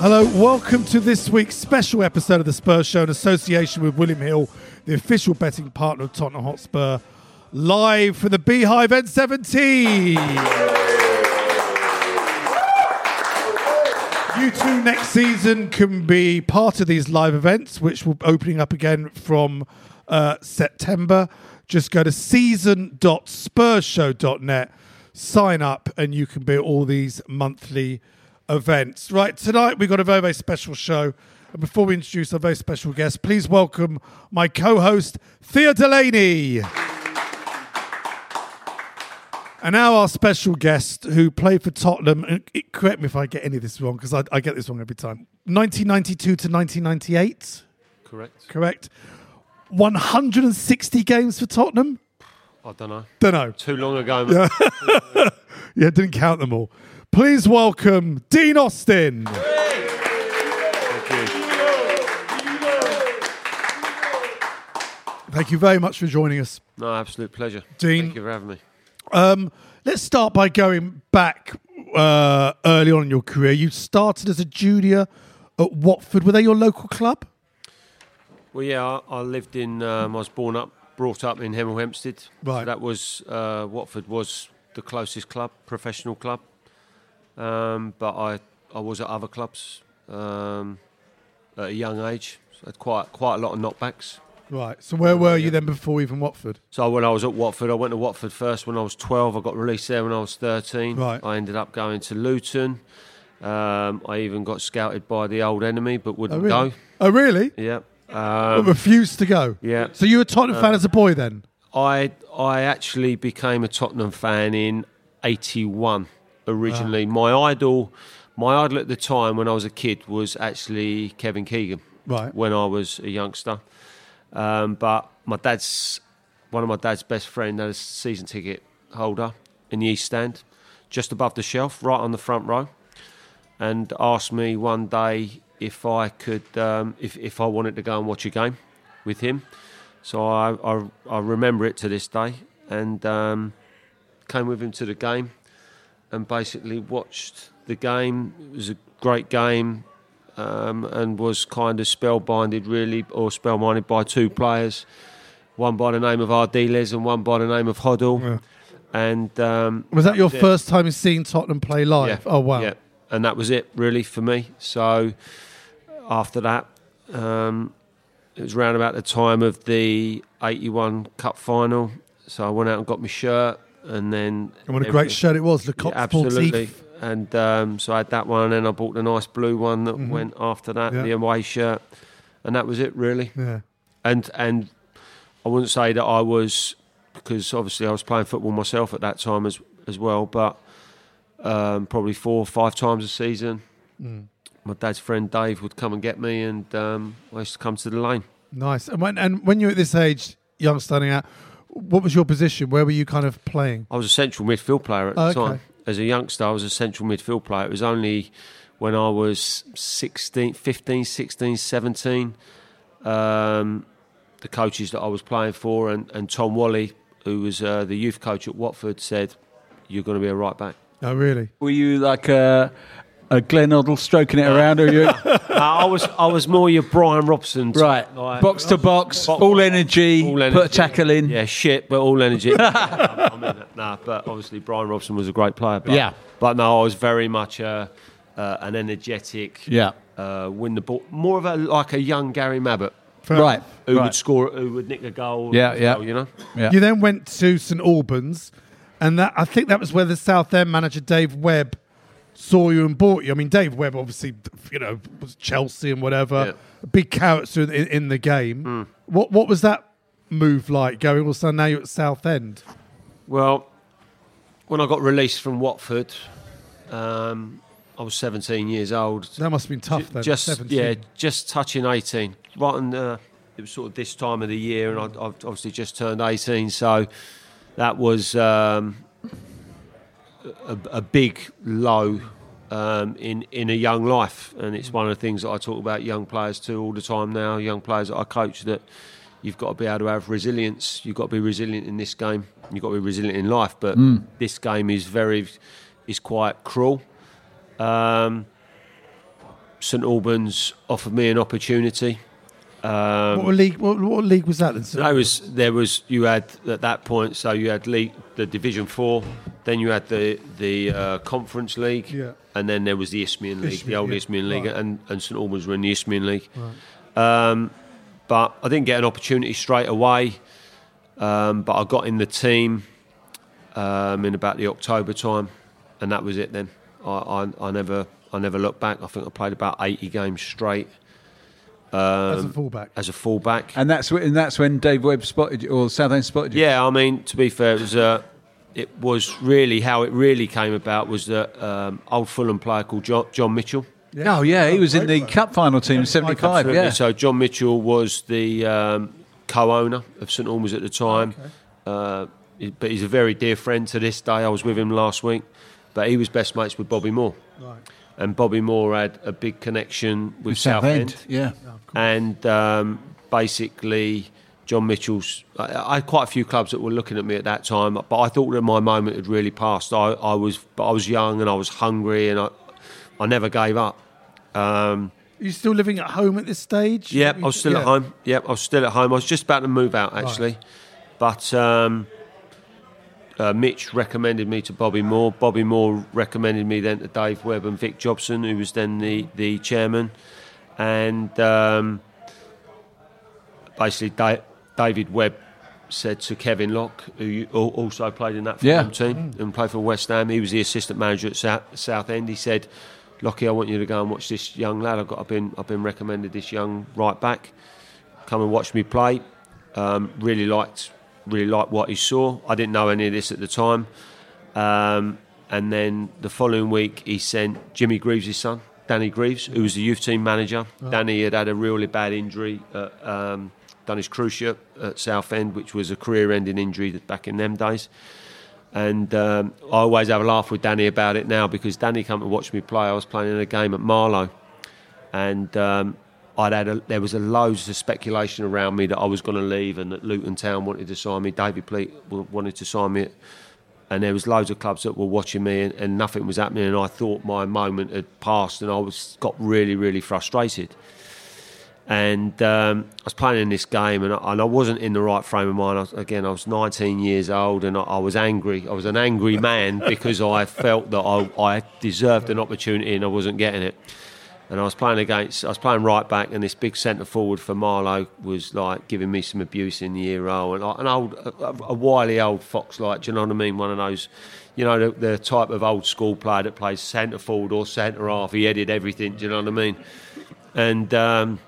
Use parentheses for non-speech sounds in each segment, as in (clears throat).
Hello, welcome to this week's special episode of the Spurs Show in association with William Hill, the official betting partner of Tottenham Hotspur, live from the Beehive N17. You too, next season can be part of these live events, which will be opening up again from uh, September. Just go to season.spursshow.net, sign up, and you can be at all these monthly events. Right, tonight we've got a very, very special show. And before we introduce our very special guest, please welcome my co host, Thea Delaney. And now our special guest who played for Tottenham, it- correct me if I get any of this wrong, because I, I get this wrong every time. 1992 to 1998, Correct. correct? 160 games for Tottenham? I don't know. Don't know. Too long ago. (laughs) mate. Yeah, didn't count them all. Please welcome Dean Austin. Thank you. Thank you very much for joining us. No, absolute pleasure. Dean. Thank you for having me. Um, let's start by going back uh, early on in your career. You started as a junior at Watford. Were they your local club? Well, yeah, I, I lived in. Um, I was born up, brought up in Hemel Hempstead. Right. So that was uh, Watford was the closest club, professional club. Um, but I, I was at other clubs um, at a young age. So I had quite quite a lot of knockbacks. Right. So where were you then before even Watford? So when I was at Watford, I went to Watford first when I was 12. I got released there when I was 13. Right. I ended up going to Luton. Um, I even got scouted by the old enemy, but Oh, wouldn't really? go. Oh, really? Yeah. Um, refused to go. yeah. So you were a Tottenham fan as a boy then? I I actually became a Tottenham fan in '81 originally. My idol, my idol at the time when I was a kid was actually Kevin Keegan. Right. When I was a youngster, um, but my dad's one of my dad's best friend had a season ticket holder in the East Stand, just above the shelf, right on the front row, and asked me one day if I could, um, if if I wanted to go and watch a game with him. So I, I, I remember it to this day and um, came with him to the game and basically watched the game. It was a great game um, and was kind of spellbinded, really, or spellbinded by two players one by the name of Ardiles and one by the name of Hoddle. Yeah. And um, Was that your first time seeing Tottenham play live? yeah. Oh, wow. Yeah, and that was it really for me. So after that, um, it was around about the time of the '81 Cup final. So I went out and got my shirt, and then And what a great shirt it was, Le Coq Yeah, absolutely. And um, so I had that one, and I bought the nice blue one that went after that, Mm-hmm. Yeah. the away shirt, and that was it really. Yeah. And and I wouldn't say that I was because obviously I was playing football myself at that time as as well, but um, probably four or five times a season. Mm. My dad's friend Dave would come and get me, and um, I used to come to the lane. Nice. And when, and when you were at this age, young starting out, what was your position? Where were you kind of playing? I was a central midfield player at the Oh, okay. time. As a youngster, I was a central midfield player. It was only when I was 16, 15, 16, 17, um, the coaches that I was playing for, and, and Tom Walley, who was uh, the youth coach at Watford, said, You're going to be a right back. Oh, really? Were you like a, a Glenn Hoddle stroking it around, or you (laughs) Uh, I was I was more your Brian Robson. type, right like- box to box, Box- all energy, all put a tackle in? Yeah, shit, but all energy. (laughs) I mean, nah, but obviously Brian Robson was a great player. But, Yeah. But no, I was very much uh, uh, an energetic, Yeah. uh, win the ball, more of a like a young Gary Mabbutt Fair Right. who right. would score, who would nick a goal. Yeah, yeah. well, you know. Yeah. You then went to St Albans, and that I think that was where the Southend manager Dave Webb saw you and bought you. I mean, Dave Webb obviously, you know, was Chelsea and whatever, Yeah. big character in, in the game. Hmm. What what was that move like? Going also now you're at Southend. Well, when I got released from Watford, um, I was 17 years old. That must have been tough then. just 17. yeah, just touching 18. Right, and uh, it was sort of this time of the year, and I, I've obviously just turned 18, so that was um, a, a big low um, in in a young life, and it's one of the things that I talk about young players too all the time now. Young players that I coach that you've got to be able to have resilience. You've got to be resilient in this game. You've got to be resilient in life, but this game is very is quite cruel. Um, St Albans offered me an opportunity. Um, what league? What, what league was that? Then? there was there was you had at that point. So you had league, the Division Four, then you had the the uh, Conference League, Yeah. and then there was the Isthmian League, the old yeah. Isthmian League, Right. and and St Albans were in the Isthmian League. Um, but I didn't get an opportunity straight away. Um, but I got in the team um, in about the October time, and that was it. Then I, I, I never I never looked back. I think I played about eighty games straight as a fullback. as a fullback. And that's when, and that's when Dave Webb spotted you, or Southend spotted you. Yeah, I mean, to be fair, it was, uh, it was really how it really came about was that um, old Fulham player called John, John Mitchell. Oh yeah, he was in the cup final team in '75. Yeah. So John Mitchell was the um, co-owner of St Albans at the time, uh, but he's a very dear friend to this day. I was with him last week, but he was best mates with Bobby Moore, Right. and Bobby Moore had a big connection with, With Southend. Southend. Yeah. and um, basically John Mitchell's. I, I had quite a few clubs that were looking at me at that time, but I thought that my moment had really passed. I, I was, but I was young and I was hungry, and I, I never gave up. Um, Are you still living at home at this stage? yep, I was still Yeah. at home. Yep, I was still at home. I was just about to move out actually, but. Um, uh, Mitch recommended me to Bobby Moore. Bobby Moore recommended me then to Dave Webb and Vic Jobson, who was then the, the chairman. And um, basically, da- David Webb said to Kevin Lock, who also played in that Yeah. Team and played for West Ham, he was the assistant manager at South, End. He said, Lockie, I want you to go and watch this young lad. I've, got, I've, been, I've been recommended this young right back. Come and watch me play. Um, really liked really liked what he saw. I didn't know any of this at the time. Um, and then the following week, he sent Jimmy Greaves' son, Danny Greaves, who was the youth team manager. Danny had had a really bad injury, at, um, done his cruciate at Southend, which was a career-ending injury back in them days. And um, I always have a laugh with Danny about it now because Danny come to watch me play. I was playing in a game at Marlow, and um, I'd had a, there was a loads of speculation around me that I was going to leave and that Luton Town wanted to sign me. David Pleat wanted to sign me, and there was loads of clubs that were watching me, and, and nothing was happening. And I thought my moment had passed, and I was got really, really frustrated. And um, I was playing in this game, and I, and I wasn't in the right frame of mind. I was, again, I was 19 years old, and I, I was angry. I was an angry man (laughs) because I felt that I, I deserved an opportunity and I wasn't getting it. And I was playing against, I was playing right back, and this big centre forward for Marlow was like giving me some abuse in the ear and I- an old, a, a wily old fox, like, do you know what I mean? One of those, you know, the, the type of old school player that plays centre forward or centre half. He headed everything, do you know what I mean? And um,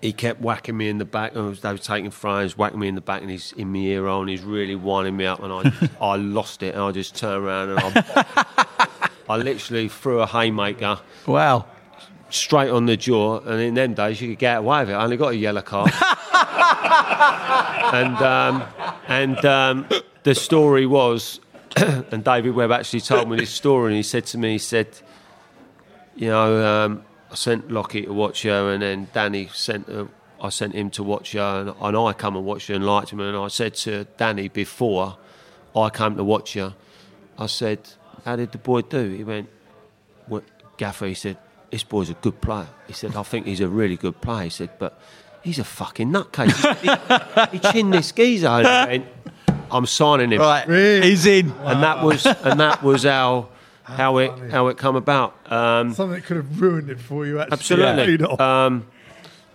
he kept whacking me in the back. I was, they were taking throws, whacking me in the back, and he's in my ear roll, and he's really winding me up, and I, (laughs) I lost it, and I just turned around and I, (laughs) I literally threw a haymaker Wow. straight on the jaw, and in them days you could get away with it. I only got a yellow card. (laughs) and um, and um, the story was, (clears throat) and David Webb actually told me this story, and he said to me, he said, you know, um, I sent Lockie to watch her, and then Danny sent her. I sent him to watch her, and, and I come and watched her and liked him. And I said to Danny before I came to watch her, I said, "How did the boy do?" He went, what, Gaffer, he said, this boy's a good player. He said, I think he's a really good player. He said, but he's a fucking nutcase. he, he chinned this geezer and I went, I'm signing him. Right. Really? He's in. And that was and that was how how it how it come about. Um, Something that could have ruined it for you. Actually. Absolutely. Um,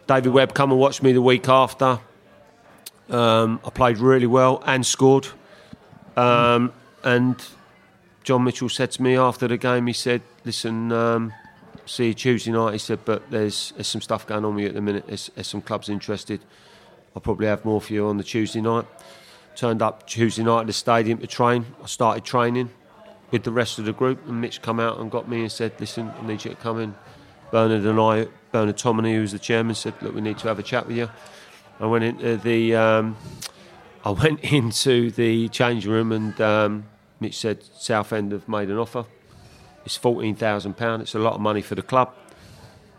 David Webb come and watched me the week after. Um, I played really well and scored. Um, and John Mitchell said to me after the game, he said, "Listen, um, see you Tuesday night." He said, "But there's there's some stuff going on with you at the minute. There's, there's some clubs interested. I'll probably have more for you on the Tuesday night." Turned up Tuesday night at the stadium to train. I started training with the rest of the group, and Mitch come out and got me and said, "Listen, I need you to come in." Bernard and I, Bernard Tomini, who was the chairman, said, "Look, we need to have a chat with you." I went into the um, (laughs) I went into the change room and um, Mitch said Southend have made an offer. It's fourteen thousand pound. It's a lot of money for the club.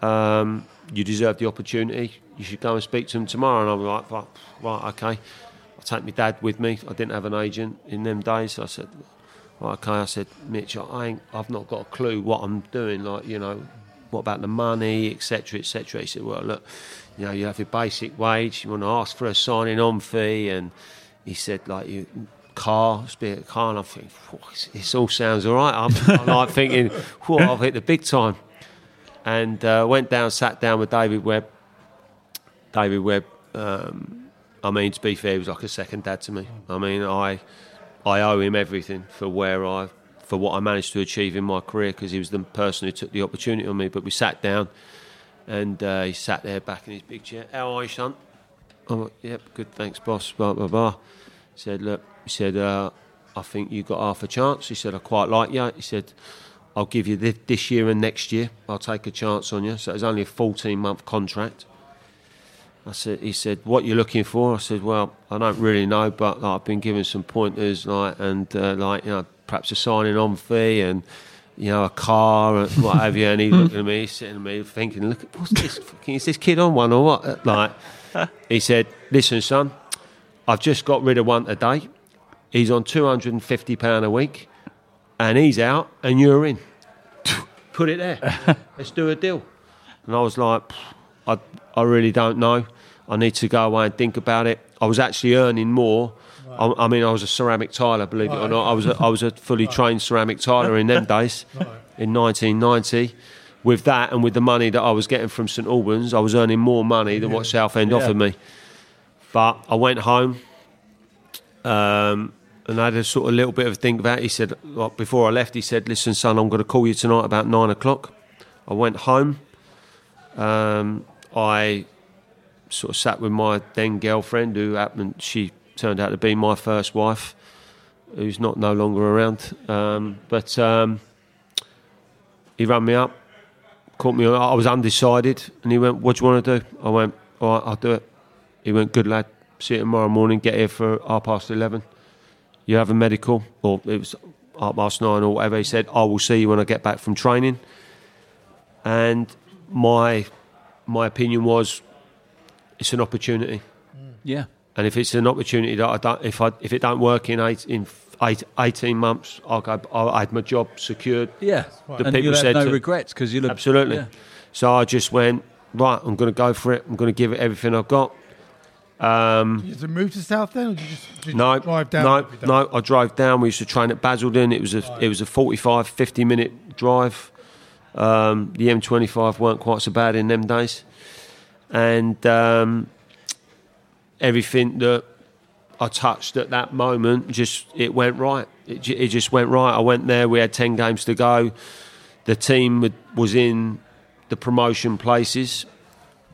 Um, you deserve the opportunity. You should go and speak to them tomorrow. And I'm like, right, right, okay. I'll take my dad with me. I didn't have an agent in them days. So I said, okay. I said, Mitch, I ain't, I've not got a clue what I'm doing. Like, you know, what about the money, etc., etc. He said, well, look, you know, you have your basic wage. You want to ask for a signing on fee, and he said, like, you car, speak a car, and I'm thinking, this all sounds all right. I'm, I'm like (laughs) thinking, whoa, I've hit the big time. And uh, went down, sat down with David Webb. David Webb, um, I mean, to be fair, he was like a second dad to me. I mean, I, I owe him everything for where I, for what I managed to achieve in my career because he was the person who took the opportunity on me. But we sat down, and uh, he sat there back in his big chair. How are you, son? I'm like, yep, good, thanks, boss. Blah blah blah. He said, look, he said, uh, I think you got half a chance. He said, I quite like you. He said, I'll give you this, this year and next year. I'll take a chance on you. So it was only a 14 month contract. I said, he said, what you looking for? I said, well, I don't really know, but like, I've been given some pointers, like, and uh, like, you know, perhaps a signing on fee and, you know, a car and (laughs) what have you. And he looked at me, sitting at me, thinking, look, what's this? Fucking, is this kid on one or what? Like, (laughs) he said, listen, son, I've just got rid of one today. He's on two hundred and fifty pound a week, and he's out, and you're in. (laughs) Put it there. Let's do a deal. And I was like, I, I really don't know. I need to go away and think about it. I was actually earning more. I, I mean, I was a ceramic tiler, believe it or not. I was a, I was a fully trained ceramic tiler in them (laughs) days, in 1990. With that and with the money that I was getting from St Albans, I was earning more money than what Southend offered me. But I went home, um, and I had a sort of little bit of a think about it. He said, like, before I left, he said, Listen, son, I'm going to call you tonight about nine o'clock. I went home. Um, I sort of sat with my then girlfriend, who happened, she turned out to be my first wife, who's not no longer around. Um, but um, he rang me up, caught me, I was undecided, and he went, What do you want to do? I went, All right, I'll do it. He went, Good lad, see you tomorrow morning, get here for half past 11 you have a medical, or it was half past nine or whatever. He said, I will see you when I get back from training. And my my opinion was, it's an opportunity. Yeah. And if it's an opportunity that I don't, if I if it don't work in eight in eight, 18 months, I'll go, I had my job secured. Yeah. The and people said no to- regrets because you'll have, Absolutely. Yeah. So I just went right. I'm going to go for it. I'm going to give it everything I've got. Um, Did you move to Southend, or did you just did you no, drive down? no, no. I drove down. We used to train at Basildon. It was a it was a 45, 50 minute drive. Um, the M25 weren't quite so bad in them days, and um, everything that I touched at that moment just it went right. It, it just went right. I went there. We had ten games to go. The team was in the promotion places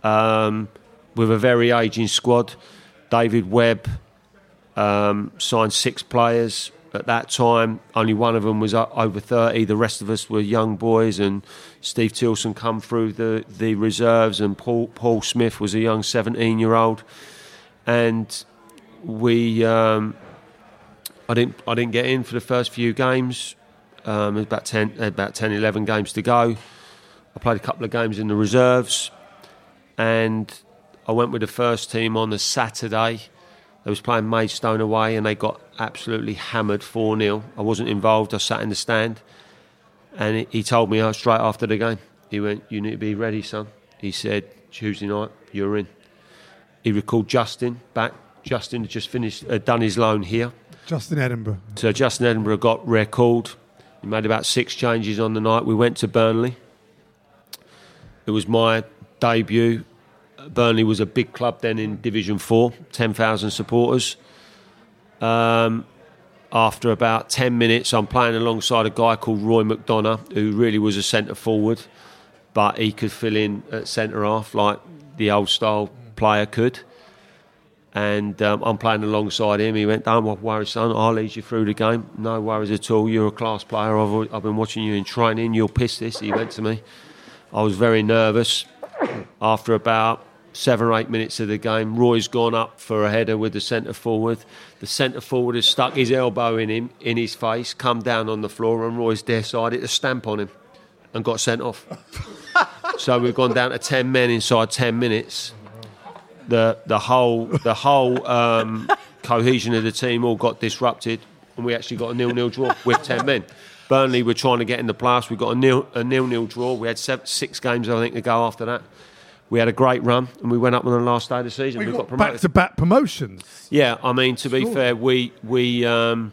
um, with a very aging squad. David Webb um, signed six players at that time. Only one of them was over 30. The rest of us were young boys, and Steve Tilson come through the, the reserves, and Paul, Paul Smith was a young 17 year old. And we, um, I didn't, I didn't get in for the first few games. Um, about 10, about 10, 11 games to go. I played a couple of games in the reserves, and I went with the first team on the Saturday. They was playing Maidstone away, and they got absolutely hammered four 0 I wasn't involved. I sat in the stand, and he- he told me uh, straight after the game. He went, "You need to be ready, son." He said, "Tuesday night, you're in." He recalled Justin back. Justin had just finished, had done his loan here. Justin Edinburgh. So Justin Edinburgh got recalled. He made about six changes on the night. We went to Burnley. It was my debut. Burnley was a big club then in Division Four, ten thousand supporters. Um, after about 10 minutes, I'm playing alongside a guy called Roy McDonough, who really was a centre forward, but he could fill in at centre half like the old style player could. And um, I'm playing alongside him. He went, Don't worry, son, I'll lead you through the game. No worries at all. You're a class player. I've, I've been watching you in training. You'll piss this. He went to me. I was very nervous. After about seven or eight minutes of the game, Roy's gone up for a header with the centre forward. The centre forward has stuck his elbow in him, in his face, come down on the floor, and Roy's decided to stamp on him and got sent off. (laughs) so we've gone down to ten men inside ten minutes. The the whole the whole um, (laughs) cohesion of the team all got disrupted, and we actually got a nil nil draw with ten men. Burnley were trying to get in the playoffs. We got a nil a nil nil draw. We had seven, six games I think to go after that. We had a great run, and we went up on the last day of the season. We, We got got promoted. back to back promotions. Yeah, I mean to be fair, we we um,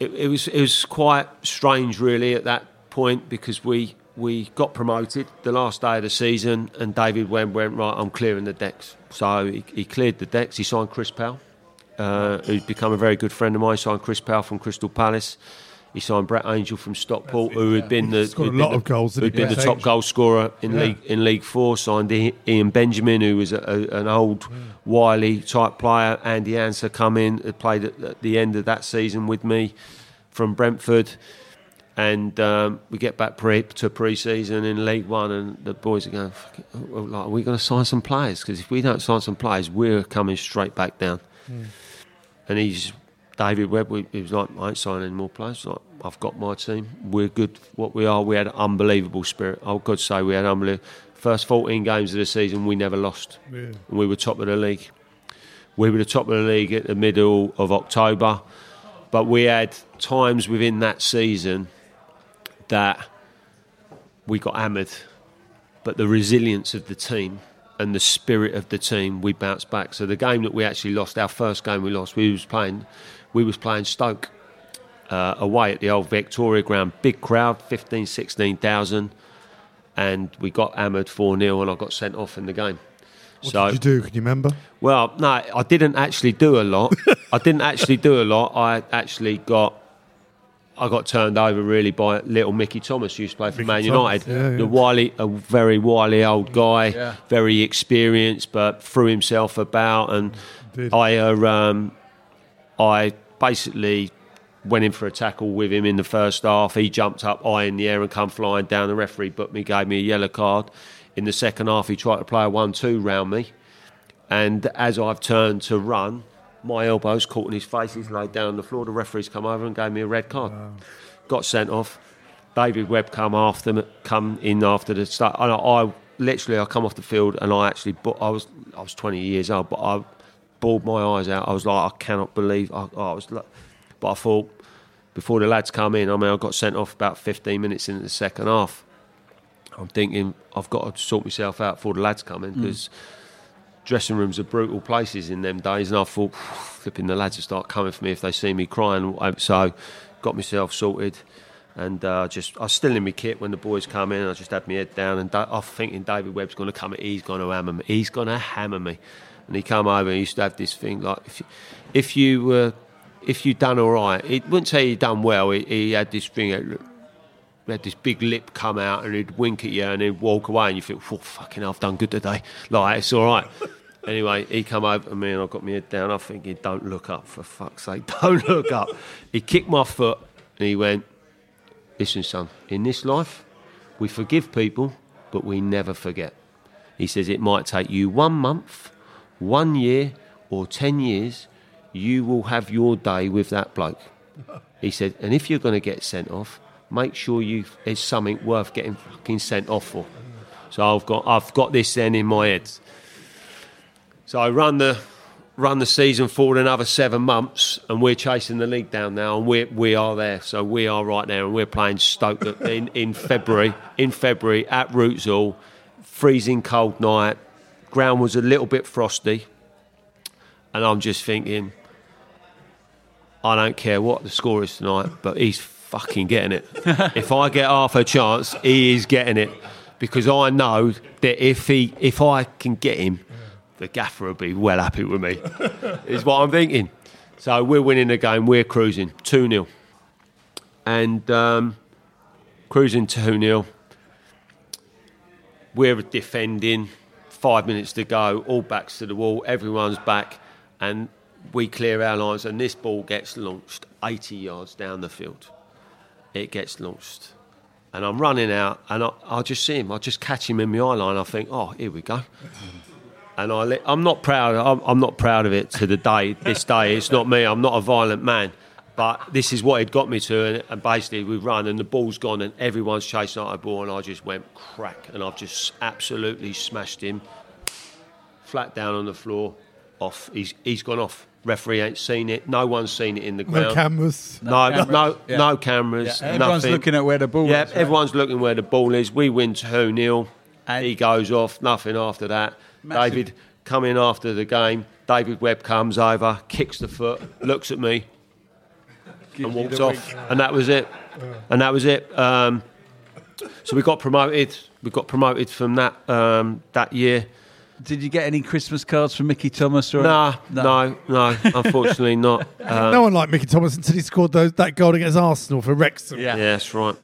it, it was it was quite strange really at that point because we we got promoted the last day of the season, and David Webb went right. I'm clearing the decks, so he, he cleared the decks. He signed Chris Powell, uh, who's become a very good friend of mine. He signed Chris Powell from Crystal Palace. He signed Brett Angell from Stockport, who had been the scored a lot been of goals, who'd he, been the top Angell? goal scorer in Yeah. league in League Four. Signed Ian Benjamin, who was a, a, an old wily type player. Andy Ansah come in, had played at, at the end of that season with me from Brentford. And um, we get back pre- to pre-season in League One, and the boys are going, Fuck it. "Like, are we going to sign some players? Because if we don't sign some players, we're coming straight back down." And he's David Webb. We, he was like, "I ain't signing any more players. Like, I've got my team. We're good. What we are. We had unbelievable spirit. Oh, I could say we had unbelievable. First 14 games of the season, we never lost. And we were top of the league. We were the top of the league at the middle of October, but we had times within that season that we got hammered, but the resilience of the team and the spirit of the team, we bounced back. So the game that we actually lost, our first game we lost, we was playing, we was playing Stoke uh, away at the old Victoria Ground, big crowd, 15, 16,000, and we got hammered 4 0 and I got sent off in the game. What so did you do? Can you remember? well, no, I didn't actually do a lot. (laughs) I didn't actually do a lot. I actually got. I got turned over really by little Mickey Thomas, who used to play for Mickey Man Thomas, United. yeah, yeah. The wily, a very wily old guy, Yeah. very experienced, but threw himself about. And Did. I, uh, um, I basically went in for a tackle with him in the first half. He jumped up, eye in the air, and come flying down. The referee booked me, gave me a yellow card. In the second half, he tried to play a one-two round me. And as I've turned to run, my elbows caught in his face. He's laid down on the floor. The referee's come over and gave me a red card. Got sent off. David Webb come after me, come in after the start. And I, I literally I come off the field and I actually I was I was 20 years old, but I bawled my eyes out. I was like I cannot believe. I, I was like, but I thought before the lads come in, I mean I got sent off about 15 minutes into the second half. I'm thinking I've got to sort myself out before the lads come in because dressing rooms are brutal places in them days, and I thought flipping the lads will start coming for me if they see me crying. So got myself sorted, and uh, just I was still in my kit when the boys come in. I just had my head down, and da- I'm thinking David Webb's going to come. in, He's going to hammer me. He's going to hammer me. And he come over. and He used to have this thing like if you, if you were if you done all right, he wouldn't say you done well. He, he had this thing. He had this big lip come out and he'd wink at you and he'd walk away and you think, oh, fucking hell, I've done good today. Like, it's all right. (laughs) anyway, he come over to me and I got my head down. I'm thinking, don't look up, for fuck's sake, (laughs) don't look up. He kicked my foot and he went, listen, son, in this life, we forgive people, but we never forget. He says it might take you one month, one year, or ten years. You will have your day with that bloke. He said, and if you're going to get sent off, make sure you it's something worth getting fucking sent off for. So I've got I've got this then in my head. So I run the run the season forward another seven months, and we're chasing the league down now, and we we are there. So we are right there, and we're playing Stoke (laughs) in in February in February at Roots Hall, freezing cold night. Ground was a little bit frosty, and I'm just thinking. I don't care what the score is tonight, but he's fucking getting it. (laughs) if I get half a chance, he is getting it because I know that if he, if I can get him, the gaffer will be well happy with me. (laughs) is what I'm thinking. So we're winning the game. We're cruising two 0 and um, cruising two 0 We're defending. Five minutes to go. All backs to the wall. Everyone's back, and we clear our lines. And this ball gets launched 80 yards down the field. It gets launched, and I'm running out, and I, I just see him. I just catch him in my eye line. I think, oh, here we go and I, I'm not proud. I'm, I'm not proud of it to the day. This day, it's not me. I'm not a violent man, but this is what it got me to. And, and basically, we run, and the ball's gone, and everyone's chasing after the ball, and I just went crack, and I've just absolutely smashed him flat down on the floor. Off. He's he's gone off. Referee ain't seen it. No one's seen it in the ground. No ground. cameras. No, no, cameras. no, Yeah. cameras. Yeah, everyone's nothing. looking at where the ball Yeah, is, right? everyone's looking where the ball is. We win 2 0. He goes off, nothing after that. Massive. David coming after the game. David Webb comes over, kicks the foot, looks at me, and walked walks the off. And that was it. And that was it. Um, so we got promoted. We got promoted from that um, that year. Did you get any Christmas cards from Mickey Thomas? Or Nah, no, no, unfortunately (laughs) not. Um, no one liked Mickey Thomas until he scored those, that goal against Arsenal for Wrexham. Yeah. yeah, that's right.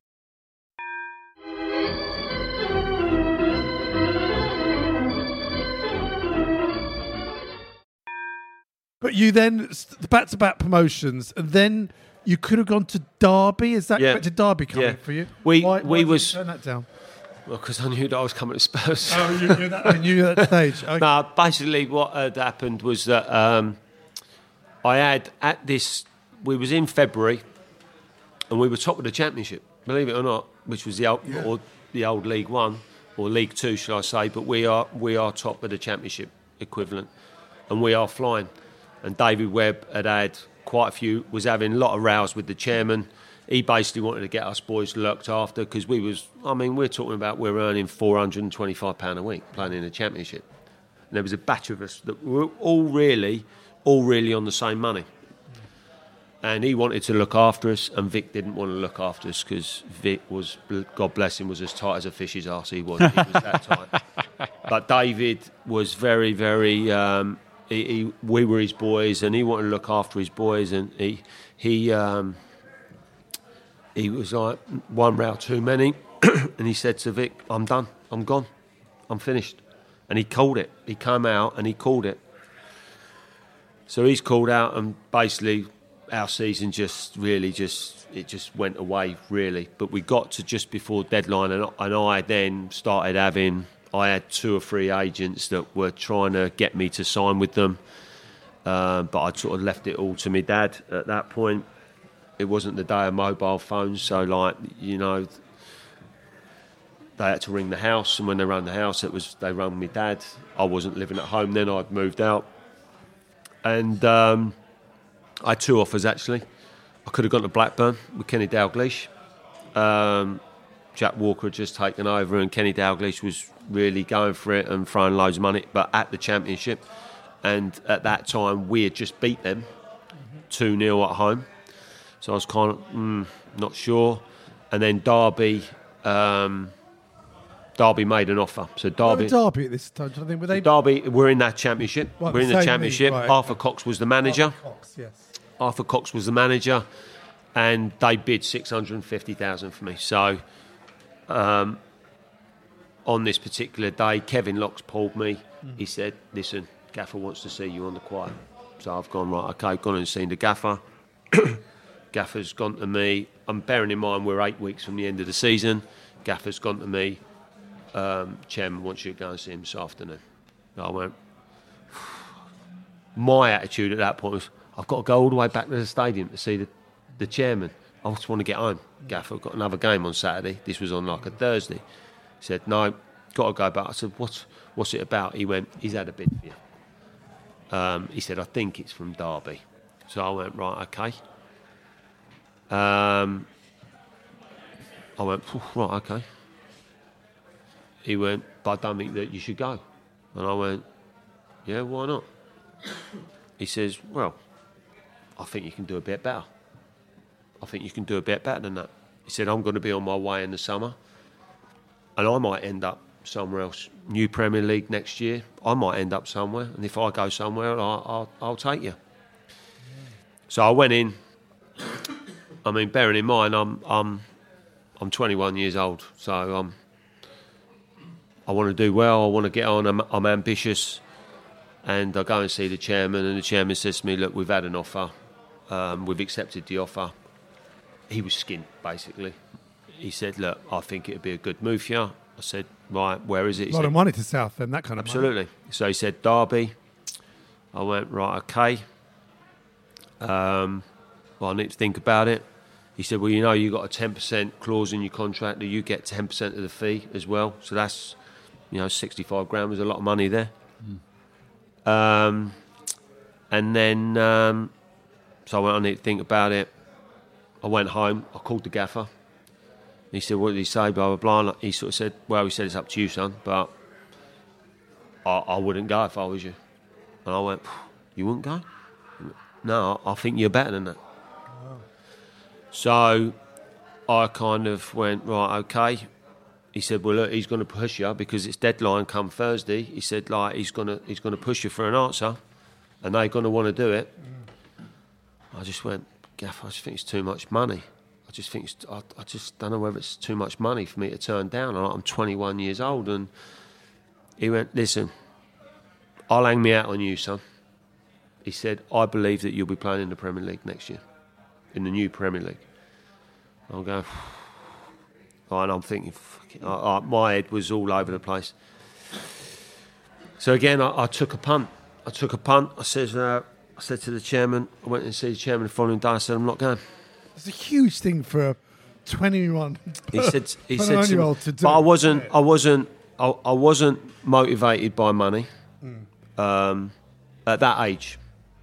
But you then back to back promotions, and then you could have gone to Derby. Is that Yeah. correct? Did Derby coming Yeah. for you? We- why, we why was- turn that down. Well, because I knew that I was coming to Spurs. Oh, you knew that. I knew that stage. (laughs) Okay. No, basically what had happened was that um, I had at this. We was in February, and we were top of the championship. Believe it or not, which was the old, or the old League One or League Two, should I say? But we are we are top of the championship equivalent, and we are flying. And David Webb had had quite a few. Was having a lot of rows with the chairman. He basically wanted to get us boys looked after because we was. I mean, we're talking about we're earning four hundred and twenty-five pound a week playing in the championship. And there was a batch of us that were all really, all really on the same money. And he wanted to look after us, and Vic didn't want to look after us because Vic was, God bless him, was as tight as a fish's ass. He was, he was that tight. (laughs) But David was very, very. Um, he, he, we were his boys, and he wanted to look after his boys, and he, he, um, he was like one row too many, (clears throat) and he said to Vic, "I'm done. I'm gone. I'm finished." And he called it. He came out and he called it. So he's called out, and basically our season just really just it just went away really. But we got to just before deadline, and, and I then started having I had two or three agents that were trying to get me to sign with them, um, but I sort of left it all to my dad at that point. It wasn't the day of mobile phones, so like you know. They had to ring the house, and when they rang the house, it was they rang my dad. I wasn't living at home then; I'd moved out, and um, I had two offers actually. I could have gone to Blackburn with Kenny Dalglish. Um, Jack Walker had just taken over, and Kenny Dalglish was really going for it and throwing loads of money, but at the Championship. And at that time, we had just beat them 2 0 at home. So I was kind of mm, not sure. And then Derby, um, Derby made an offer. So Derby, Derby at this time? I think were they Derby, we're in that championship. Right, we're in the championship. right. Arthur Cox was the manager. Cox, yes. Arthur Cox was the manager, and they bid six hundred and fifty thousand for me. So, um, on this particular day, Kevin Lock's pulled me. He said, "Listen, Gaffer wants to see you on the quiet." So I've gone right. Okay, gone and seen the Gaffer. (coughs) Gaffer's gone to me. I'm bearing in mind we're eight weeks from the end of the season. Gaffer's gone to me. Um, Chairman wants you to go and see him this afternoon. I went. (sighs) My attitude at that point was, I've got to go all the way back to the stadium to see the, the chairman. I just want to get home. Gaffer, I've got another game on Saturday. This was on like a Thursday. Said, No, got to go back. I said, What's, what's it about? He went, He's had a bid for you. Um, he said, I think it's from Derby. So I went, Right, okay. Um, I went, Right, okay. He went, But I don't think that you should go. And I went, Yeah, why not? He says, Well, I think you can do a bit better. I think you can do a bit better than that. He said, I'm going to be on my way in the summer and I might end up somewhere else. New Premier League next year, I might end up somewhere. And if I go somewhere, I'll, I'll, I'll take you. So I went in. I mean, bearing in mind, I'm I'm I'm 21 years old, so I'm I want to do well. I want to get on. I'm, I'm ambitious, and I go and see the chairman, and the chairman says to me, "Look, we've had an offer. Um, we've accepted the offer." He was skinned, basically. He said, "Look, I think it'd be a good move for you." I said, "Right, where is it?" He A lot said, of money to Southend, that kind of money. Absolutely. So he said Derby. I went right, okay. Um, well, I need to think about it. He said, well, you know, you got a ten percent clause in your contract that you get ten percent of the fee as well. So that's, you know, sixty-five grand was a lot of money there. Um, and then, um, so I went. I need to think about it. I went home. I called the gaffer. He said, "What did he say?" Blah blah blah. And he sort of said, "Well, he said it's up to you, son, but I, I wouldn't go if I was you." And I went, "You wouldn't go?" No, I think you're better than that. So I kind of went, right, okay. He said, well, look, he's going to push you because it's deadline come Thursday. He said, like, he's going to he's going to push you for an answer, and they're going to want to do it. I just went, Gaff, I just think it's too much money. I just think I, I just don't know whether it's too much money for me to turn down. I'm 21 years old, and he went, listen, I'll hang me out on you, son. He said, I believe that you'll be playing in the Premier League next year, in the new Premier League. I'm going, (sighs) and I'm thinking, I, I, my head was all over the place. So again, I, I took a punt. I took a punt. I said, uh, I said to the chairman, I went and see the chairman the following day. I said, I'm not going. It's a huge thing for a 21 He said, he said to 21 year me, old to do. but I wasn't, I wasn't, I, I wasn't motivated by money Hmm. um, at that age.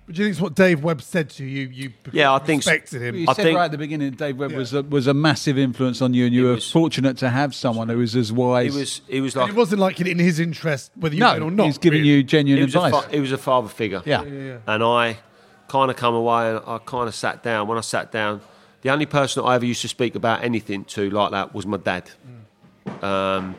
But do you think it's what Dave Webb said to you? You Yeah, I think so. respected him. You I said think- right at the beginning, Dave Webb Yeah. was a, was a massive influence on you, and you He were was- fortunate to have someone who was as wise. He was, he was And like, it wasn't like in his interest whether you went or no, not. he's giving really. you genuine he was, a advice. fa- he was a father figure. yeah. And I kind of come away and I kind of sat down. When I sat down, the only person that I ever used to speak about anything to like that was my dad. Um,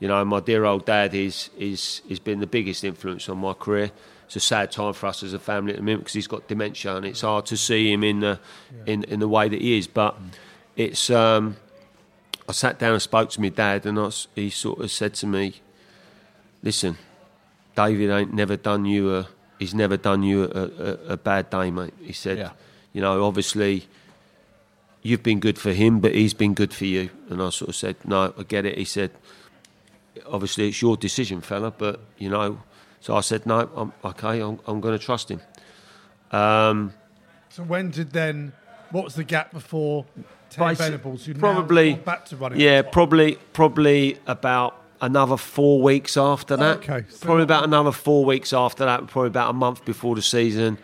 you know, my dear old dad is is has been the biggest influence on my career. It's a sad time for us as a family at the minute because he's got dementia and it's hard to see him in the in in the way that he is. But it's um, I sat down and spoke to my dad and I he sort of said to me, "Listen, David ain't never done you a he's never done you a, a, a bad day, mate." He said, Yeah. "You know, obviously." You've been good for him, but he's been good for you. And I sort of said, No, I get it. He said, obviously it's your decision, fella, but you know. So I said, no, I'm okay. I'm, I'm going to trust him. Um, So when did then? What was the gap before Terry Venables? Who probably, back to running. yeah, probably, probably about another four weeks after that. Okay, so- probably about another four weeks after that. Probably about a month before the season.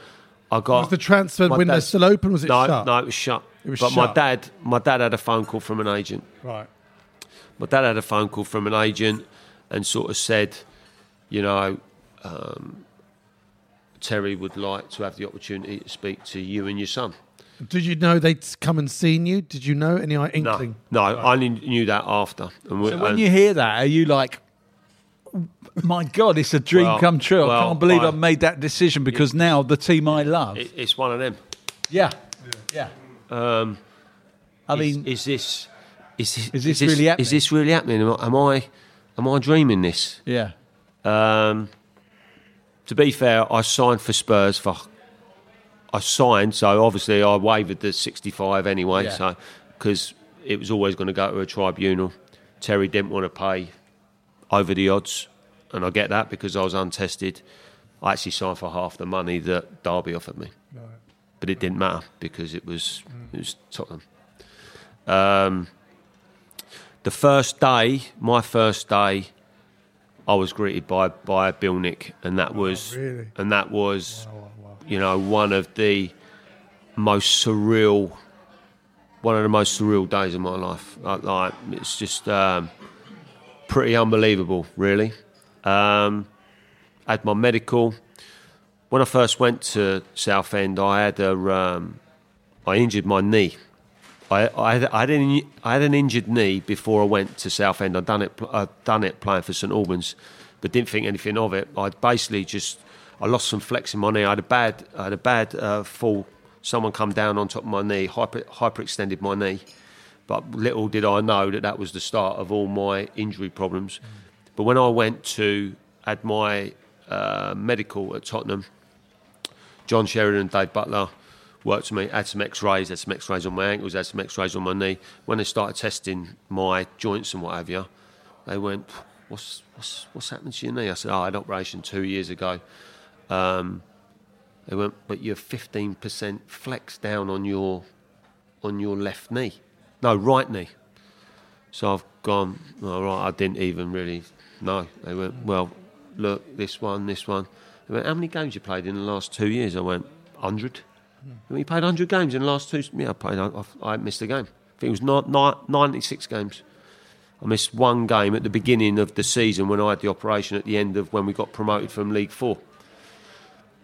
I got Was the transfer window still open? Was it no, shut? no, it was shut. It was but my dad, my dad had a phone call from an agent. Right. my dad had a phone call from an agent and sort of said, you know, um, Terry would like to have the opportunity to speak to you and your son. Did you know they'd come and seen you? Did you know any No, inkling? no, I only knew that after. And So when and- you hear that, are you like, my God, it's a dream Well, come true. I can't believe I- I, have made that decision because now the team I love. it, it's one of them. yeah. Yeah. Um, I is, mean, is this is this, Is this really happening? Is this really happening? Am I am I, am I dreaming this? yeah. Um, to be fair, I signed for Spurs for. I signed, so obviously I waived the 65 anyway, Yeah. so because it was always going to go to a tribunal. Terry didn't want to pay over the odds, and I get that because I was untested. I actually signed for half the money that Derby offered me, but it didn't matter because it was it was Tottenham. Um, the first day, my first day, I was greeted by by Bill Nick, and that was really? and that was you know one of the most surreal, one of the most surreal days of my life. Like, like it's just um, pretty unbelievable, really. Um, I had my medical. When I first went to Southend, I had a um, I injured my knee. I, I, had, I, had an, I had an injured knee before I went to Southend. I'd done it, I'd done it playing for St Albans, but didn't think anything of it. I'd basically just, I lost some flex in my knee. I had a bad, I had a bad uh, fall someone come down on top of my knee, hyper, hyperextended my knee. But little did I know that that was the start of all my injury problems. But when I went to had my uh, medical at Tottenham, John Sheridan and Dave Butler worked with me, had some x-rays, had some x-rays on my ankles, had some x-rays on my knee. When they started testing my joints and what have you, they went, what's, what's, what's happened to your knee? I said, oh, I had an operation two years ago. Um, they went, but you're 15% flex down on your, on your left knee. No, right knee. So I've gone, all right, I didn't even really know. They went, well, look, this one, this one. They went, how many games you played in the last two years? I went, 100. When you played 100 games in the last two, yeah, I played, I, I missed a game. I think it was not, not 96 games. I missed one game at the beginning of the season when I had the operation at the end of when we got promoted from League Four.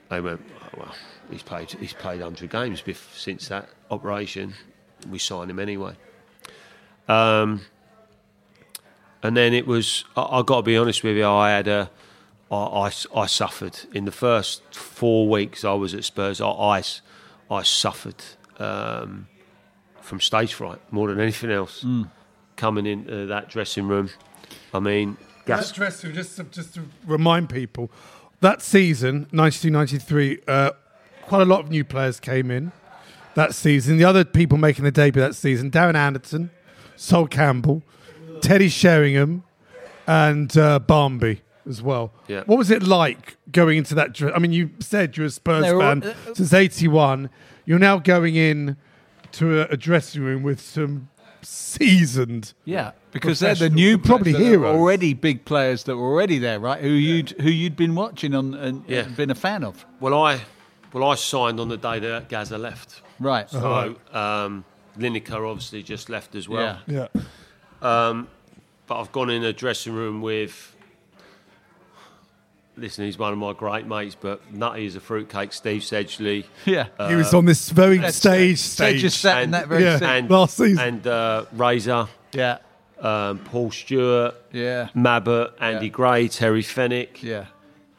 They went, oh, well, he's played, he's played 100 games bef- since that operation. We signed him anyway. Um, and then it was, I, I got to be honest with you, I had a, I, I, I suffered. In the first four weeks I was at Spurs, I, I, I suffered um, from stage fright more than anything else. Coming into that dressing room, I mean, That dressing room, just to, just to remind people, that season, 92-93, uh, quite a lot of new players came in that season. The other people making the debut that season, Darren Anderton, Sol Campbell, Teddy Sheringham, and uh, Barmby as well. Yeah. What was it like going into that? I mean, you said you're a Spurs They were all- fan uh, since '81. You're now going in to a, a dressing room with some seasoned. Yeah, because they're the new probably players that are heroes. already big players that were already there, right? Who you'd who you'd been watching on and Yeah. been a fan of, well, I, well, I signed on the day that Gazza left. right? So um, Lineker obviously just left as well. Yeah. Yeah. But I've gone in a dressing room with. Listen, he's one of my great mates, but Nutty is a fruitcake. Steve Sedgley. Yeah, he was on this very That's- stage. Stage. just sat in and- that very Yeah. seat. and, Last season. and uh, Razor, Yeah, um, Paul Stewart, yeah, Mabbutt, Andy Yeah. Gray, Terry Fenwick. yeah,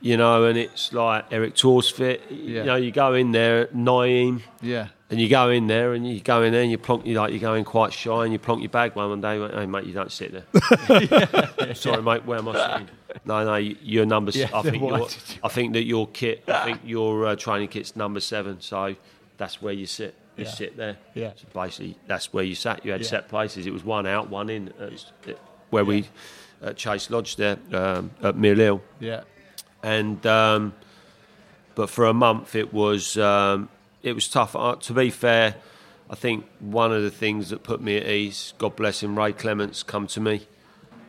You know, and it's like Erik Thorstvedt. Yeah. You know, you go in there, Nayim, yeah, and you go in there, and you go in there, and you plonk, you like, you go in quite shy, and you plonk your bag one day. Hey, mate, you don't sit there. (laughs) (laughs) Sorry, mate, where am I sitting? No, no, you- you're number. s- Yeah, I (laughs) think why you're, did you- I think that your kit. I think your uh, training kit's number seven. So that's where you sit. You Yeah. sit there. Yeah. So basically, that's where you sat. You had set places. It was one out, one in. It- where we at Chase Lodge there um, at Mill yeah, and um, but for a month it was um, it was tough. Uh, to be fair, I think one of the things that put me at ease, God bless him, Ray Clemence, come to me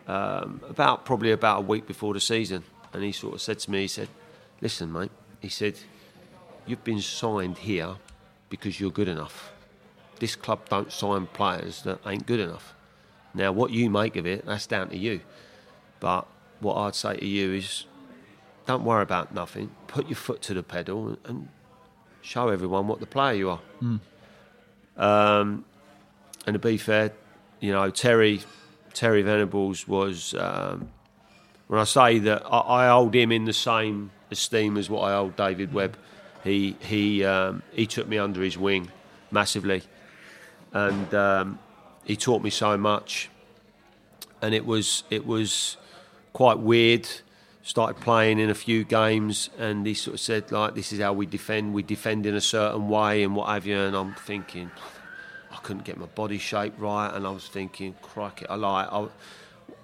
um, about probably about a week before the season, and he sort of said to me, he said, "Listen, mate," he said, "you've been signed here because you're good enough. This club don't sign players that ain't good enough. Now, what you make of it, that's down to you." But what I'd say to you is, don't worry about nothing. Put your foot to the pedal and, show everyone what the player you are. Um, and to be fair, you know Terry Terry Venables was. Um, when I say that, I, I hold him in the same esteem as what I hold David Webb. He he um, he took me under his wing massively, and um, he taught me so much. And it was it was quite weird. Started playing in a few games, and he sort of said like, "This is how we defend. We defend in a certain way, and what have you." And I'm thinking, I couldn't get my body shape right, and I was thinking, "Crikey!" I like I,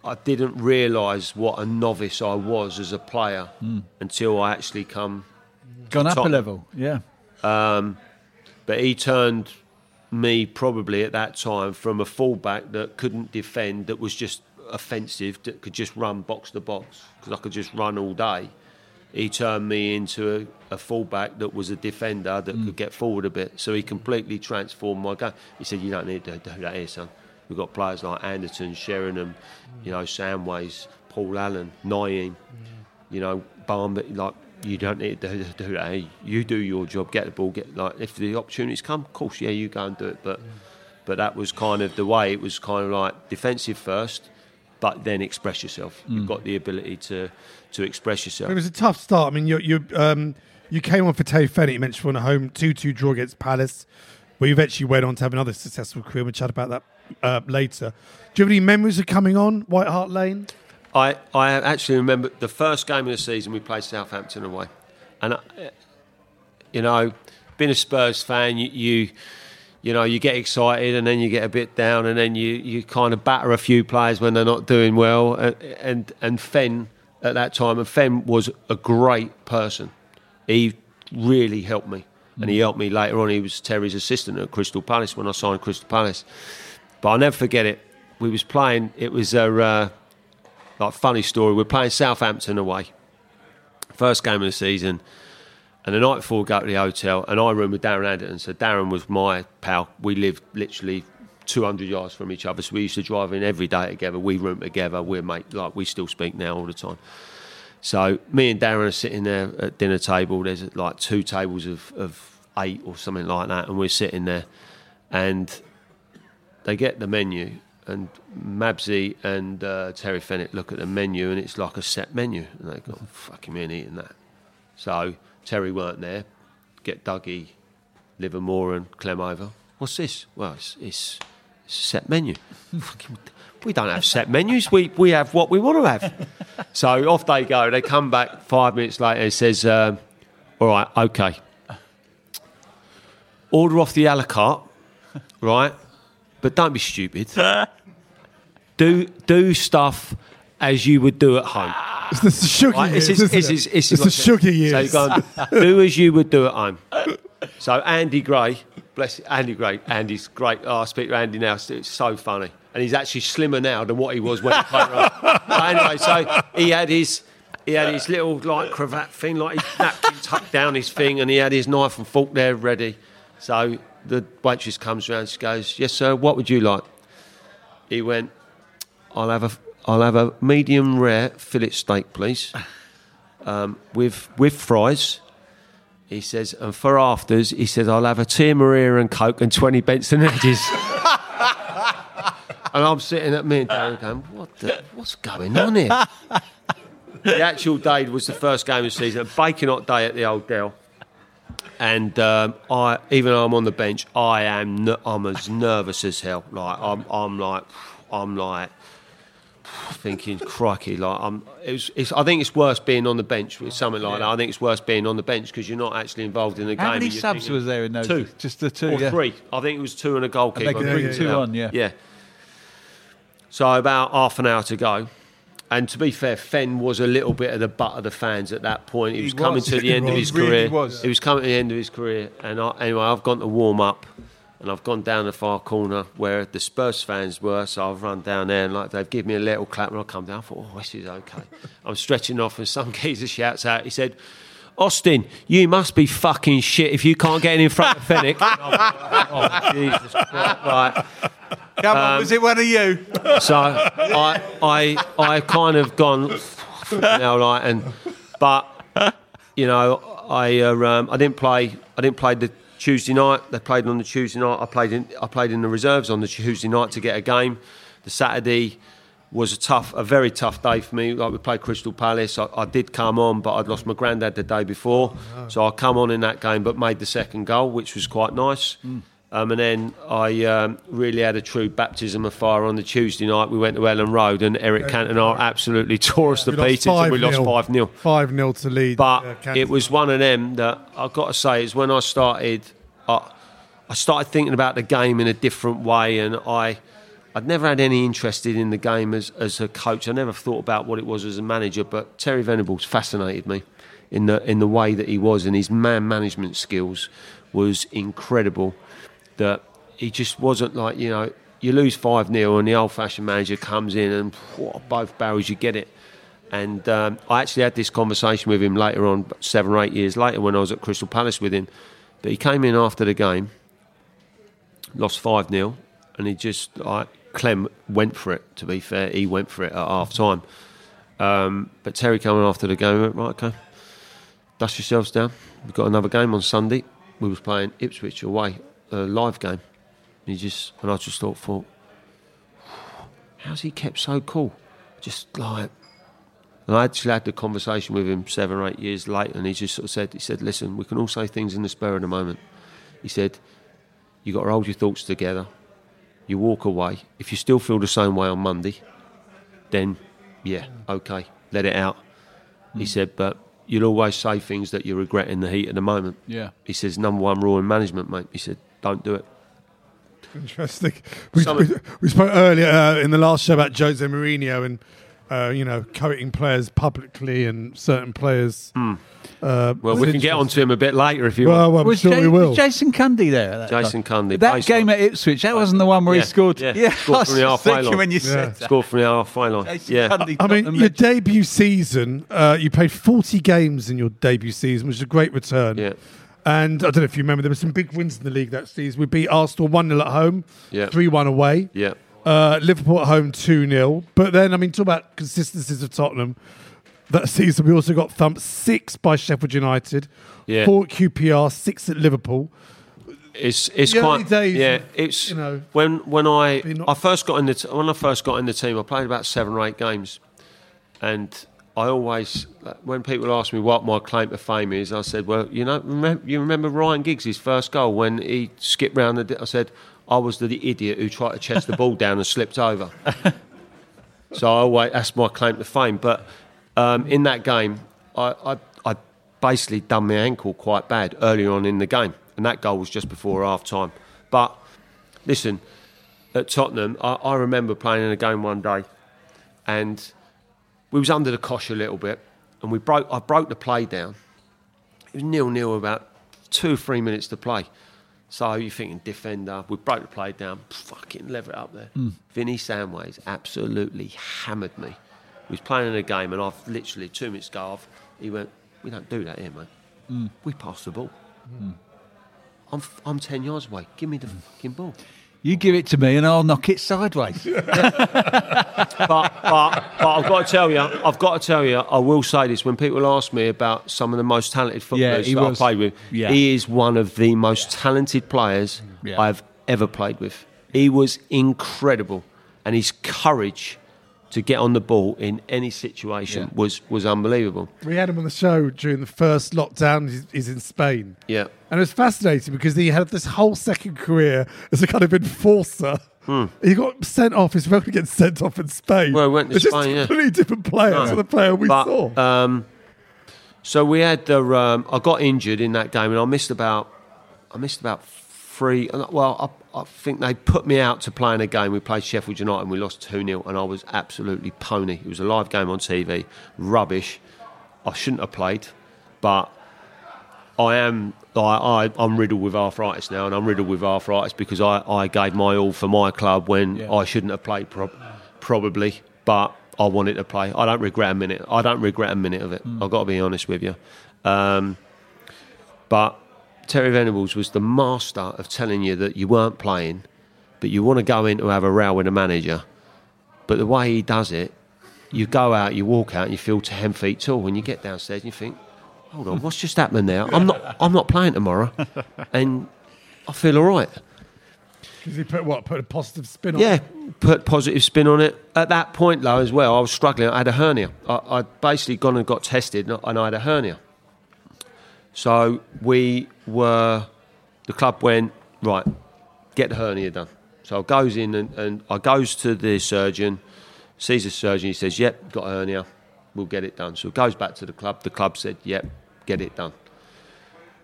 I didn't realise what a novice I was as a player hmm. until I actually come gone up a level. Yeah, um, but he turned me probably at that time from a fullback that couldn't defend, that was just offensive, that could just run box to box because I could just run all day. He turned me into a, a fullback that was a defender that could mm. get forward a bit. So he completely transformed my game. He said, "You don't need to do that here, son. We've got players like Anderton, Sheringham, mm. you know, Samways, Paul Allen, Nayim, mm. you know, Barn, like you don't need to do, that. Hey, you do your job, get the ball, get like if the opportunities come, of course, yeah, you go and do it. But but that was kind of the way. It was kind of like defensive first, but then express yourself. You've got the ability to to express yourself. It was a tough start. I mean, you you um, you came on for Terry Fenwick. You mentioned on a home 2 2 draw against Palace, where you eventually went on to have another successful career. We'll chat about that uh, later. Do you have any memories of coming on White Hart Lane? I, I actually remember the first game of the season we played Southampton away, and I, you know, being a Spurs fan, you, you you know you get excited and then you get a bit down, and then you, you kind of batter a few players when they're not doing well, and and, and Fenn at that time, and Fenn was a great person. He really helped me, and he helped me later on. He was Terry's assistant at Crystal Palace when I signed Crystal Palace, but I'll never forget it. We was playing. It was a uh, like funny story. We're playing Southampton away, first game of the season, and the night before we go to the hotel, and I room with Darren Anderton. So Darren was my pal. We lived literally 200 yards from each other, so we used to drive in every day together. We room together. We're mate, like we still speak now all the time. So me and Darren are sitting there at dinner table. There's like two tables of, of eight or something like that, and we're sitting there, and they get the menu, and Mabsy and uh, Terry Fenwick look at the menu, and it's like a set menu, and they go, "Fucking me ain't eating that." So Terry weren't there. Get Dougie, Livermore, and Clem over. What's this? Well, it's it's, it's a set menu. (laughs) We don't have set menus. We we have what we want to have. (laughs) so off they go. They come back five minutes later. and says, um, "All right, okay. Order off the a la carte, right? But don't be stupid. (laughs) do do stuff as you would do at home." (laughs) It's the sugar Right, years. this is- isn't this it? is- this is it's the what- sugar So you go (laughs) do as you would do at home. So Andy Gray, bless Andy Gray. Andy's great. Oh, I speak to Andy now. It's, it's so funny, and he's actually slimmer now than what he was when he played. rugby. (laughs) But anyway, so he had his. He had his little like cravat thing, like his napkin tucked down his thing, and he had his knife and fork there ready. So the waitress comes around. She goes, "Yes, sir. What would you like?" He went, "I'll have a, I'll have a medium rare fillet steak, please, um, with with fries." He says, and for afters, he says, I'll have a Tia Maria and Coke and 20 Benson edges. (laughs) and I'm sitting at me and Darren going, what the, what's going on here? the actual day was the first game of the season, a baking hot day at the Old Dell. And um, I, even though I'm on the bench, I am n- I'm as nervous as hell. Like I'm, I'm like, I'm like thinking, crikey, like I'm. It was, it's, I think it's worse being on the bench with something like that. I think it's worse being on the bench because you're not actually involved in the game. How many subs thinking- was there in those? Two. Just the two, or yeah. three. I think it was two and a goalkeeper. they could bring Bring two on, yeah. Yeah. So about half an hour to go. And to be fair, Fenn was a little bit of the butt of the fans at that point. He was coming was. to the (laughs) end of He his really career. was. He was coming to the end of his career. And I, anyway, I've gone to warm up, and I've gone down the far corner where the Spurs fans were. So I've run down there, and like they've given me a little clap, and I come down. I thought, oh, this is okay. (laughs) I'm stretching off, and some (laughs) geezer shouts out. He said. Austin, you must be fucking shit if you can't get in front of Fenwick. (laughs) oh, Jesus Christ. Right. Come on, was it one of you? So I, I, I kind of gone now, like, and but you know, I, uh, um, I didn't play. I didn't play the Tuesday night. They played on the Tuesday night. I played in, I played in the reserves on the Tuesday night to get a game. The Saturday was a tough, a very tough day for me. Like we played Crystal Palace. I, I did come on, but I'd lost my granddad the day before, oh, so I come on in that game, but made the second goal, which was quite nice. Mm. Um, and then I um, really had a true baptism of fire on the Tuesday night. We went to Elland Road, and Eric Cantona absolutely tore us to pieces, and we lost 5-0. five 0 to lead. but uh, it was one of them that I've got to say is when I started, I, I started thinking about the game in a different way, and I, I'd never had any interest in the game as, as a coach. I never thought about what it was as a manager, but Terry Venables fascinated me in the in the way that he was, and his man management skills was incredible. That he just wasn't like you know. You lose 5 0 and the old fashioned manager comes in and whoa, both barrels, you get it. And um, I actually had this conversation with him later on, seven or eight years later, when I was at Crystal Palace with him. But he came in after the game, lost 5 0, and he just, like, Clem went for it, to be fair. He went for it at half time. Um, but Terry came in after the game, went, right, okay, dust yourselves down. We've got another game on Sunday. We was playing Ipswich away, a live game. And he just, and I just thought, thought, how's he kept so cool? Just like, And I actually had the conversation with him seven or eight years later, and he just sort of said, he said, listen, we can all say things in the spur of the moment. He said, you got to hold your thoughts together. You walk away. If you still feel the same way on Monday, then yeah, okay, let it out. He mm. said, but you'll always say things that you regret in the heat of the moment. Yeah. He says, number one rule in management, mate. He said, don't do it. Interesting. We, we, we spoke earlier uh, in the last show about Jose Mourinho and uh, you know coating players publicly and certain players. Uh, Hmm. Well, we can get interesting. onto him a bit later if you Well, want. well, I'm was, sure Ja- we will. was Jason Cundy there? that Jason time? Cundy, That based game on- at Ipswich, that wasn't the one where Yeah, he scored. yeah. (laughs) yeah Scored I was from the just halfway thinking line. when you Yeah. said that. Scored from the halfway line. Jason Yeah. Cundy I mean, your legend. debut season, uh, you played 40 games in your debut season, which is a great return. Yeah. And I don't know if you remember, there were some big wins in the league that season. We beat Arsenal 1 0 at home, Yeah. 3 1 away. Yeah. Uh, Liverpool at home 2 0. But then, I mean, talk about consistencies of Tottenham. That season, we also got thumped six by Sheffield United, Yeah. four at QPR, six at Liverpool. It's it's The quite days yeah. It's you know, when when I I first got in the t- when I first got in the team, I played about seven or eight games, and I always when people ask me what my claim to fame is, I said, well, you know, remember, you remember Ryan Giggs' first goal when he skipped round the. I said I was the, idiot who tried to chest the ball down and slipped over. (laughs) so I always, that's my claim to fame. But um, in that game, I, I I basically done my ankle quite bad early on in the game, and that goal was just before half time. But listen, at Tottenham, I, I remember playing in a game one day, and we was under the cosh a little bit, and we broke. I broke the play down. It was nil nil about two three minutes to play. So you're thinking defender. We broke the play down. Fucking lever it up there. Hmm. Vinny Samways absolutely hammered me. He was playing in a game, and I've literally two minutes ago. I've, he went, "We don't do that here, mate. Hmm. We pass the ball. Hmm. I'm f- I'm ten yards away. Give me the fucking ball." You give it to me and I'll knock it sideways. (laughs) but, but, but I've got to tell you, I've got to tell you, I will say this: when people ask me about some of the most talented footballers he that I've played with, Yeah. he is one of the most talented players Yeah. I've ever played with. He was incredible, and his courage to get on the ball in any situation Yeah. was was unbelievable. we had him on the show during the first lockdown. He's, he's in Spain. Yeah. And it was fascinating because he had this whole second career as a kind of enforcer. He got sent off. He's going to get sent off in Spain. Well, he went to it's just Spain, yeah. completely different player No. to the player we But, saw. Um, so we had the. Um, I got injured in that game, and I missed about. I missed about three. Well, I, I think they put me out to play in a game. We played Sheffield United, and we lost two 0 and I was absolutely pony. It was a live game on TV. Rubbish. I shouldn't have played, but I am. I, I, I'm riddled with arthritis now, and I'm riddled with arthritis because I, I gave my all for my club when Yeah. I shouldn't have played, prob- probably. But I wanted to play. I don't regret a minute. I don't regret a minute of it. I've got to be honest with you. Um, but Terry Venables was the master of telling you that you weren't playing, but you want to go in to have a row with a manager. But the way he does it, you go out, you walk out, and you feel ten feet tall. When you get downstairs, and you think, "Hold on, what's just happened there? I'm not, I'm not playing tomorrow," (laughs) and I feel all right. Because he put what? Put a positive spin on it? Yeah, it. put positive spin on it. At that point, though, as well, I was struggling. I had a hernia. I, I'd basically gone and got tested, and I had a hernia. So we were, the club went right, get the hernia done. So I goes in and, and I goes to the surgeon, sees the surgeon. He says, "Yep, got a hernia. We'll get it done." So it goes back to the club. The club said, "Yep, get it done."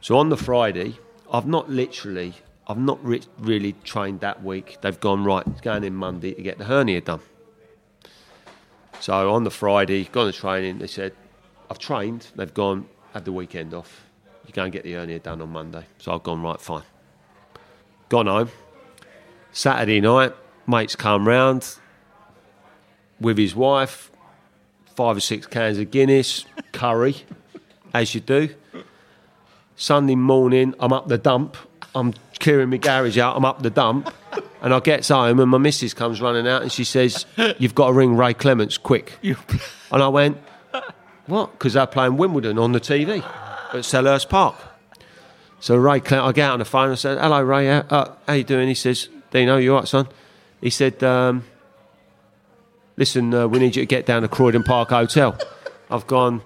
So on the Friday, I've not literally, I've not re- really trained that week. They've gone right, it's going in Monday to get the hernia done. So on the Friday, gone to training. They said, I've trained. They've gone, had the weekend off. You go and get the hernia done on Monday. So I've gone right, fine. Gone home. Saturday night, mates come round with his wife, five or six cans of Guinness, (laughs) curry, as you do. Sunday morning, I'm up the dump. I'm clearing my garage out. I'm up the dump, and I gets home, and my missus comes running out, and she says, "You've got to ring Ray Clemence quick." And I went, "What?" Because they're playing Wimbledon on the TV at Selhurst Park. So Ray, Clemence, I get out on the phone. I said, "Hello, Ray. How, uh, how you doing?" He says, "Dino, you all right, son?" He said, um, "Listen, uh, we need you to get down to Croydon Park Hotel." I've gone.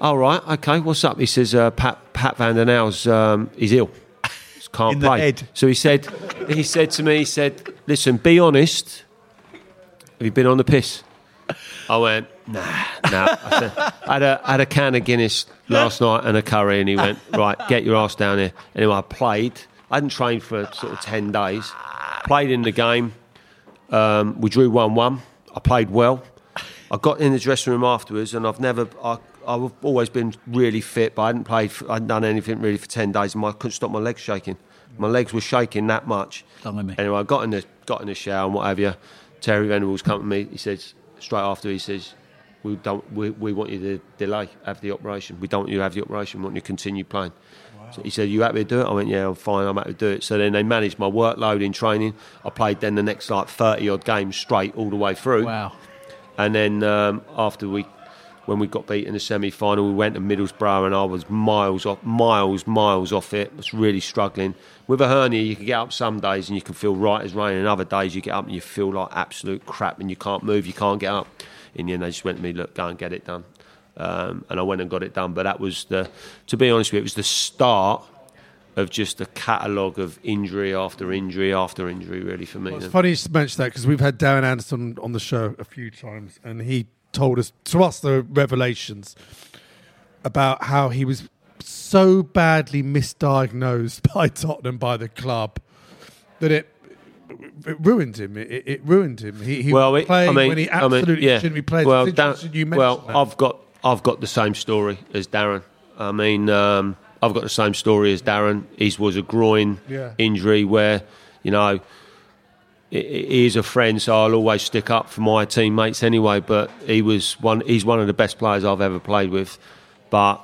All right, okay. What's up? He says uh, Pat Pat Van den Hauwe's um, he's ill. Just Can't In the play. head. So he said. He said to me. He said, "Listen, be honest. Have you been on the piss?" I went, nah, nah. I, said, I, had a, I had a can of Guinness last night and a curry, and he went, right, get your ass down here. Anyway, I played. I hadn't trained for sort of 10 days. Played in the game. Um, we drew 1 1. I played well. I got in the dressing room afterwards, and I've never, I, I've always been really fit, but I hadn't played, for, I hadn't done anything really for 10 days, and I couldn't stop my legs shaking. My legs were shaking that much. Anyway, I got in the got in the shower and what have you. Terry Venables come to me. He says straight after he says, "We don't. We, we want you to delay have the operation. We don't want you to have the operation. We want you to continue playing." So he said, "You happy to do it?" I went, "Yeah, I'm fine. I'm happy to do it." So then they managed my workload in training. I played then the next like thirty odd games straight all the way through. Wow. And then um, after we, when we got beat in the semi-final, we went to Middlesbrough, and I was miles off, miles, miles off it. I was really struggling with a hernia. You can get up some days and you can feel right as rain, and other days you get up and you feel like absolute crap, and you can't move, you can't get up. In the end, they just went to me, look, go and get it done. Um, and I went and got it done. But that was the, to be honest with you, it was the start of just a catalogue of injury after injury after injury, really, for me. It's funny you mention that because we've had Darren Anderton on the show a few times, and he told us to us the revelations about how he was so badly misdiagnosed (laughs) by Tottenham by the club that it it ruined him. It, it ruined him. He, he well, was it, playing I mean, when he I mean, absolutely yeah. shouldn't be playing. Well, It's Dan- interesting you mentioned well, that. I've got I've got the same story as Darren. I mean, um, I've got the same story as Darren. His was a groin Yeah. injury where, you know, he- is a friend, so I'll always stick up for my teammates anyway. But he was one. He's one of the best players I've ever played with. But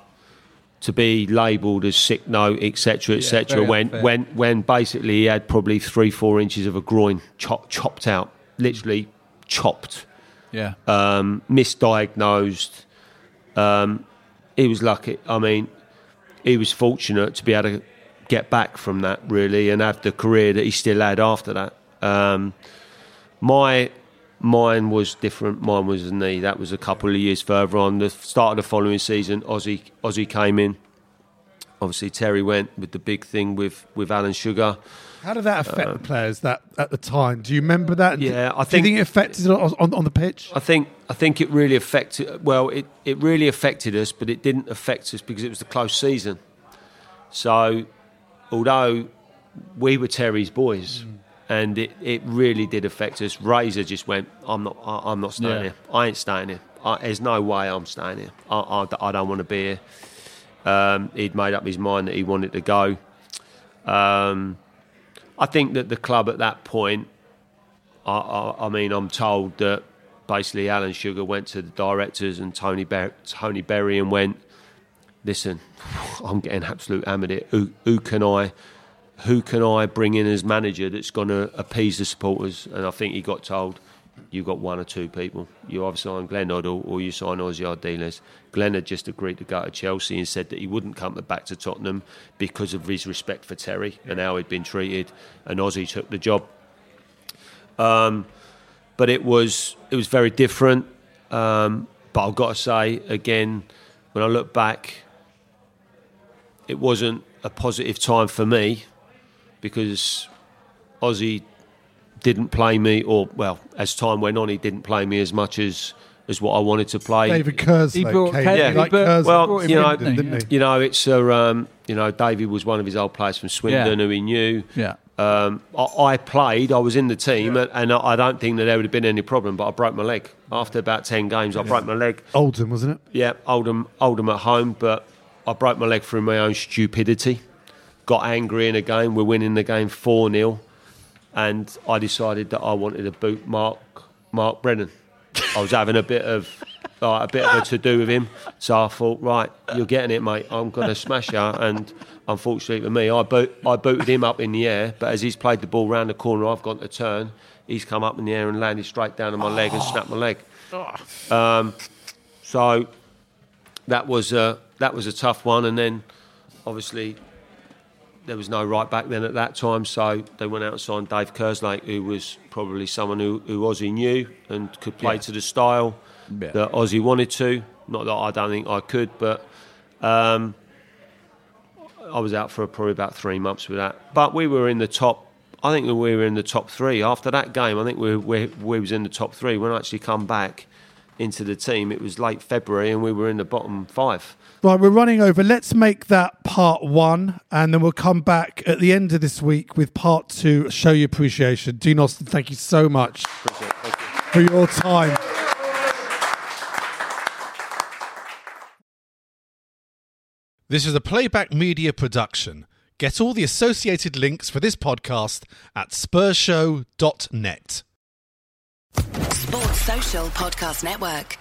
to be labelled as sick note, etc., etc., very when unfair. when when basically he had probably three, four inches of a groin chop, chopped out, literally chopped Yeah. um, misdiagnosed. Um, he was lucky. I mean, he was fortunate to be able to get back from that really and have the career that he still had after that. Um, my mine was different. Mine was a knee. That was a couple of years further on. The start of the following season, Ozzy Ozzy came in. Obviously, Terry went with the big thing with with Alan Sugar. How did that affect the players that at the time? Do you remember that? Yeah, I think, Do you think- it affected it on, on, on the pitch? I think I think it really affected. Well, it, it really affected us, but it didn't affect us because it was the close season. So, although we were Terry's boys, and it, it really did affect us. Razor just went, "I'm not. I, I'm not staying Yeah. here. I ain't staying here. I, there's no way I'm staying here. I, I, I don't want to be here." Um, he'd made up his mind that he wanted to go. Um, I think that the club at that point I, I, I mean, I'm told that basically Alan Sugar went to the directors and Tony Ber- Tony Berry and went, "Listen, (sighs) I'm getting absolute hammered here. Who, who can I, who can I bring in as manager that's going to appease the supporters?" And I think he got told, you've got one or two people. You either sign Glenn Hoddle or you sign Ozzy Ardiles." Glenn had just agreed to go to Chelsea and said that he wouldn't come back to Tottenham because of his respect for Terry and how he'd been treated. And Ozzy took the job but it was it was very different. Um, but I've got to say again, when I look back, it wasn't a positive time for me because Ozzy didn't play me, or well, as time went on, he didn't play me as much as as what I wanted to play. David Kerslake He brought came Ke- in, he like brought- Kerslake well, you know, didn't didn't he? You know, it's a um, you know, David was one of his old players from Swindon Yeah. who he knew. Yeah. Um, I, I played, I was in the team, and, and I I don't think that there would have been any problem. But I broke my leg after about ten games. I broke my leg. Oldham, wasn't it? Yeah, Oldham, Oldham at home, but I broke my leg through my own stupidity. Got angry in a game. We're winning the game four 0 and I decided that I wanted to boot Mark Mark Brennan. I was having a bit of (laughs) like, a bit of a to do with him, so I thought, right, you're getting it, mate. I'm going to smash you. And unfortunately for me, I boot, I booted him up in the air, but as he's played the ball round the corner, I've gone to turn. He's come up in the air and landed straight down on my leg and snapped my leg. Um, so that was a, that was a tough one, and then obviously there was no right back then at that time, so they went out and signed Dave Kerslake, who was probably someone who, who Ozzy knew and could play Yeah. to the style Yeah. that Ozzy wanted to. Not that I don't think I could, but um, I was out for probably about three months with that. But we were in the top. I think we were in the top three after that game. I think we we, we was in the top three when I actually come back into the team. It was late February, and we were in the bottom five. Right, we're running over. Let's make that part one, and then we'll come back at the end of this week with part two. Show your appreciation, Dean Austin. Thank you so much Appreciate it. Thank you. for your time. This is a playback media production. Get all the associated links for this podcast at spurshow.net. Sports Social Podcast Network.